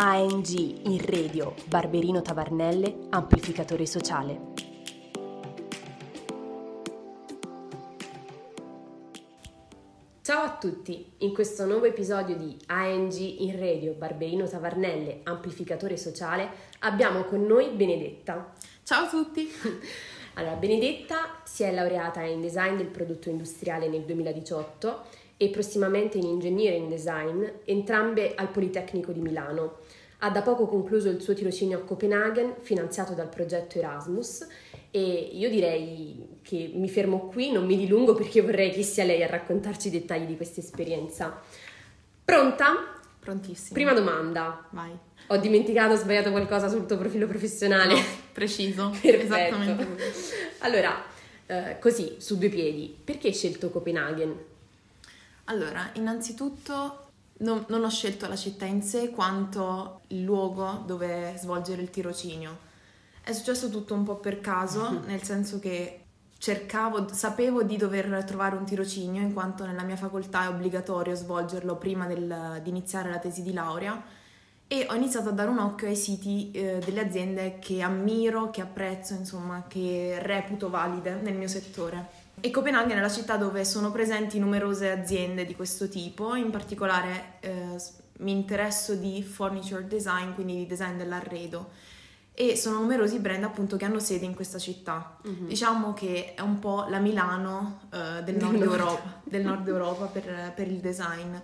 ANG in radio Barberino Tavarnelle, amplificatore sociale. Ciao a tutti, in questo nuovo episodio di ANG in radio Barberino Tavarnelle, amplificatore sociale, abbiamo con noi Benedetta. Ciao a tutti! Allora, Benedetta si è laureata in design del prodotto industriale nel 2018 e prossimamente in engineering design, entrambe al Politecnico di Milano. Ha da poco concluso il suo tirocinio a Copenaghen, finanziato dal progetto Erasmus, e io direi che mi fermo qui, non mi dilungo perché vorrei che sia lei a raccontarci i dettagli di questa esperienza. Pronta? Prontissima. Prima domanda. Vai. Ho dimenticato, ho sbagliato qualcosa sul tuo profilo professionale. No, preciso. Perfetto. Esattamente. Allora, eh, così, su due piedi, perché hai scelto Copenaghen? Allora, innanzitutto non, non ho scelto la città in sé quanto il luogo dove svolgere il tirocinio. È successo tutto un po' per caso, nel senso che cercavo, sapevo di dover trovare un tirocinio in quanto nella mia facoltà è obbligatorio svolgerlo prima del- di iniziare la tesi di laurea e ho iniziato a dare un occhio ai siti eh, delle aziende che ammiro, che apprezzo, insomma, che reputo valide nel mio settore. E Copenaghen è la città dove sono presenti numerose aziende di questo tipo, in particolare eh, mi interesso di furniture design, quindi di design dell'arredo e sono numerosi i brand appunto che hanno sede in questa città. Diciamo che è un po' la Milano eh, del, nord. Europa, del nord Europa per, per il design.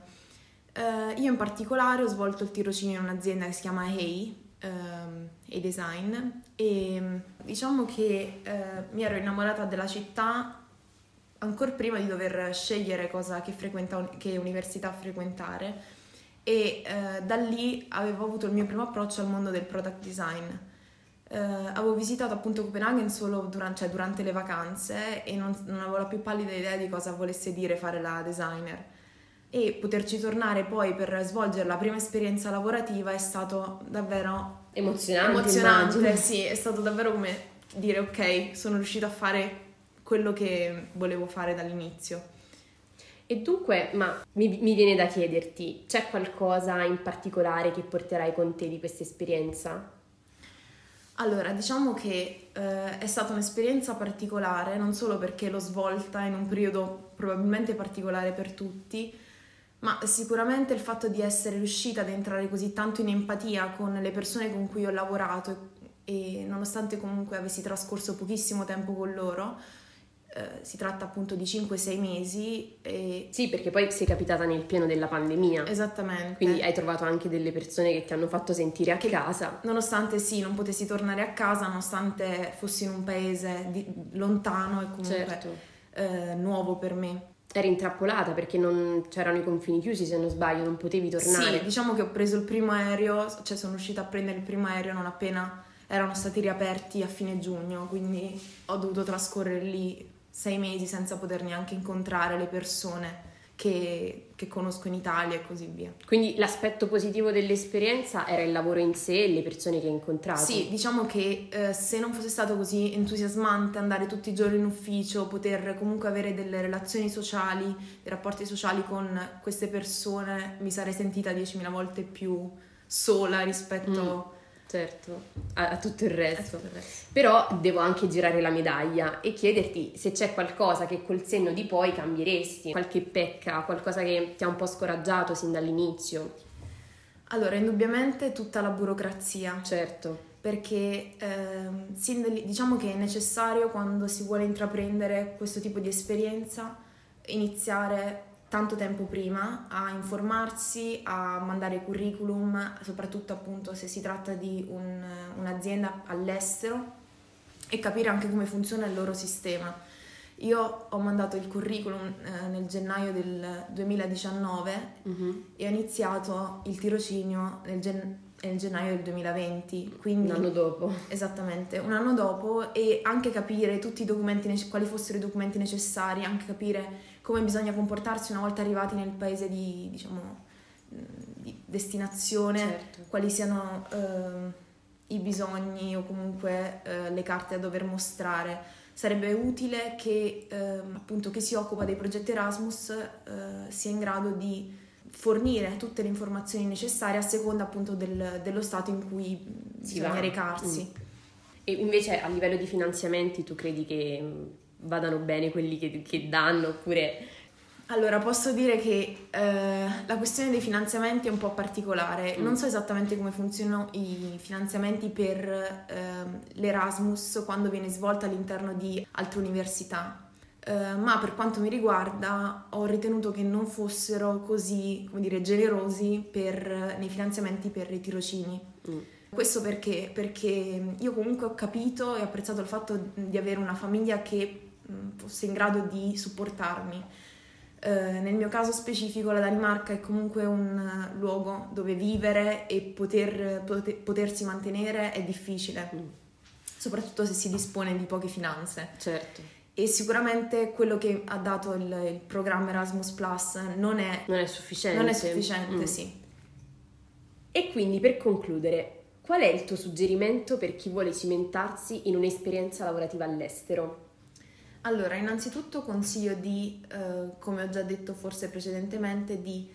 Eh, io in particolare ho svolto il tirocinio in un'azienda che si chiama Hey, ehm, Hey Design e diciamo che eh, mi ero innamorata della città ancora prima di dover scegliere cosa che, frequenta- che università frequentare e eh, da lì avevo avuto il mio primo approccio al mondo del product design. Eh, avevo visitato appunto Copenaghen solo durante, cioè, durante le vacanze e non, non avevo la più pallida idea di cosa volesse dire fare la designer. E poterci tornare poi per svolgere la prima esperienza lavorativa è stato davvero Emozionante, emozionante, immagino. sì, è stato davvero come dire ok, sono riuscita a fare quello che volevo fare dall'inizio. E dunque, ma mi, mi viene da chiederti, c'è qualcosa in particolare che porterai con te di questa esperienza? Allora, diciamo che eh, è stata un'esperienza particolare, non solo perché l'ho svolta in un periodo probabilmente particolare per tutti, ma sicuramente il fatto di essere riuscita ad entrare così tanto in empatia con le persone con cui ho lavorato e, nonostante comunque avessi trascorso pochissimo tempo con loro, eh, si tratta appunto di 5-6 mesi e Sì, perché poi sei capitata nel pieno della pandemia, esattamente. quindi hai trovato anche delle persone che ti hanno fatto sentire a Che- casa. Nonostante sì, non potessi tornare a casa, nonostante fossi in un paese di- lontano e comunque Certo. eh, nuovo per me. Eri intrappolata perché non c'erano i confini chiusi, se non sbaglio, non potevi tornare. Sì, diciamo che ho preso il primo aereo, cioè sono riuscita a prendere il primo aereo non appena erano stati riaperti a fine giugno, quindi ho dovuto trascorrere lì sei mesi senza poter neanche incontrare le persone che, che conosco in Italia e così via. Quindi l'aspetto positivo dell'esperienza era il lavoro in sé e le persone che hai incontrato. Sì, diciamo che eh, se non fosse stato così entusiasmante andare tutti i giorni in ufficio, poter comunque avere delle relazioni sociali, dei rapporti sociali con queste persone, mi sarei sentita 10.000 volte più sola rispetto Certo, a, a tutto il resto. a tutto il resto. Però devo anche girare la medaglia e chiederti se c'è qualcosa che col senno di poi cambieresti, qualche pecca, qualcosa che ti ha un po' scoraggiato sin dall'inizio. Allora, indubbiamente tutta la burocrazia, Certo, perché ehm, sin diciamo che è necessario quando si vuole intraprendere questo tipo di esperienza iniziare tanto tempo prima a informarsi, a mandare curriculum, soprattutto appunto se si tratta di un- un'azienda all'estero e capire anche come funziona il loro sistema. Io ho mandato il curriculum eh, nel gennaio del 2019 Mhm. e ho iniziato il tirocinio nel, gen- nel gennaio del 2020, un quindi anno dopo. esattamente un anno dopo e anche capire tutti i documenti, quali fossero i documenti necessari, anche capire come bisogna comportarsi una volta arrivati nel paese di, diciamo, di destinazione, Certo. quali siano ehm, i bisogni o comunque eh, le carte da dover mostrare. Sarebbe utile che ehm, appunto chi si occupa dei progetti Erasmus eh, sia in grado di fornire tutte le informazioni necessarie a seconda appunto del, dello stato in cui si bisogna va. recarsi. Mm. E invece a livello di finanziamenti tu credi che vadano bene quelli che, che danno oppure... Allora, posso dire che eh, la questione dei finanziamenti è un po' particolare. Mm. Non so esattamente come funzionano i finanziamenti per eh, l'Erasmus quando viene svolta all'interno di altre università. Uh, ma per quanto mi riguarda ho ritenuto che non fossero così, come dire, generosi per, nei finanziamenti per i tirocini. Mm. Questo perché? Perché io comunque ho capito e apprezzato il fatto di avere una famiglia che mh, fosse in grado di supportarmi. Uh, nel mio caso specifico la Danimarca è comunque un uh, luogo dove vivere e poter, poter, potersi mantenere è difficile, mm. soprattutto se si dispone di poche finanze. Certo e sicuramente quello che ha dato il, il programma Erasmus Plus non è, non è sufficiente. Non è sufficiente, mm. sì. E quindi per concludere, qual è il tuo suggerimento per chi vuole cimentarsi in un'esperienza lavorativa all'estero? Allora, innanzitutto consiglio di, eh, come ho già detto forse precedentemente, di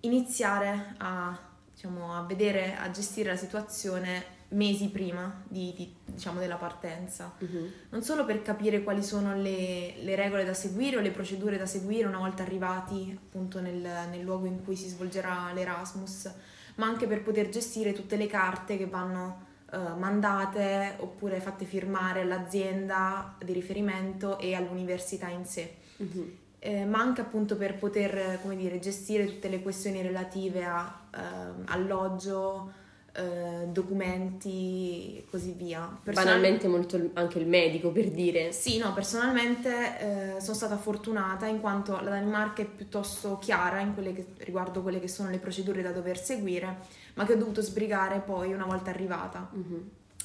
iniziare a, diciamo, a vedere, a gestire la situazione mesi prima di, di, diciamo, della partenza, uh-huh. non solo per capire quali sono le, le, regole da seguire o le procedure da seguire una volta arrivati appunto nel, nel, luogo in cui si svolgerà l'Erasmus, ma anche per poter gestire tutte le carte che vanno uh, mandate oppure fatte firmare all'azienda di riferimento e all'università in sé. Uh-huh. Eh, ma anche appunto per poter, come dire, gestire tutte le questioni relative a uh, alloggio, eh, documenti e così via. Personal... Banalmente molto anche il medico per dire. Sì, no, personalmente eh, sono stata fortunata in quanto la Danimarca è piuttosto chiara in quelle che, riguardo quelle che sono le procedure da dover seguire, ma che ho dovuto sbrigare poi una volta arrivata. Mm-hmm.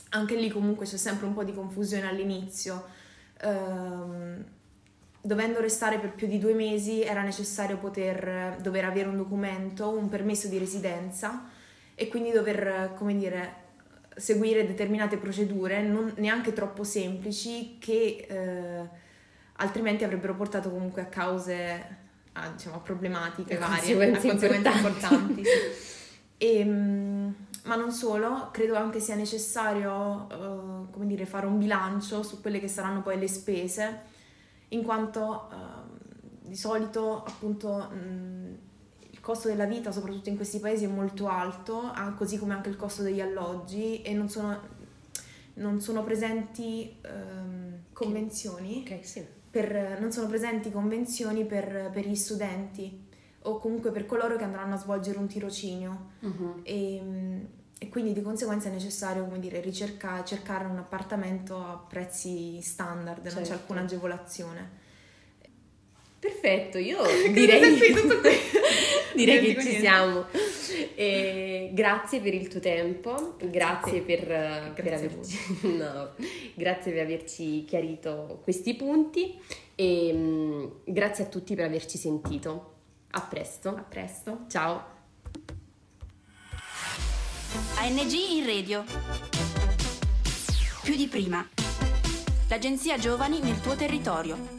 Anche lì comunque c'è sempre un po' di confusione all'inizio. Ehm, dovendo restare per più di due mesi era necessario poter dover avere un documento, un permesso di residenza e quindi dover, come dire, seguire determinate procedure non neanche troppo semplici che eh, altrimenti avrebbero portato comunque a cause, a, diciamo, a problematiche a varie, conseguenze a conseguenze importanti. importanti e, ehm, ma non solo, credo anche sia necessario, uh, come dire, fare un bilancio su quelle che saranno poi le spese, in quanto uh, di solito appunto mh, costo della vita, soprattutto in questi paesi, è molto alto, così come anche il costo degli alloggi e non sono, non sono presenti um, convenzioni. Okay, sì. per, non sono presenti convenzioni per, per, gli studenti o comunque per coloro che andranno a svolgere un tirocinio. Uh-huh. E, e, quindi di conseguenza è necessario, come dire, ricercare, cercare un appartamento a prezzi standard, certo. non c'è certo. alcuna agevolazione. Perfetto, io direi, direi che ci siamo. E grazie per il tuo tempo, grazie, per, grazie per averci, no, grazie per averci chiarito questi punti e um, grazie a tutti per averci sentito. A presto. A presto. Ciao. ANG in radio. Più di prima. L'agenzia Giovani nel tuo territorio.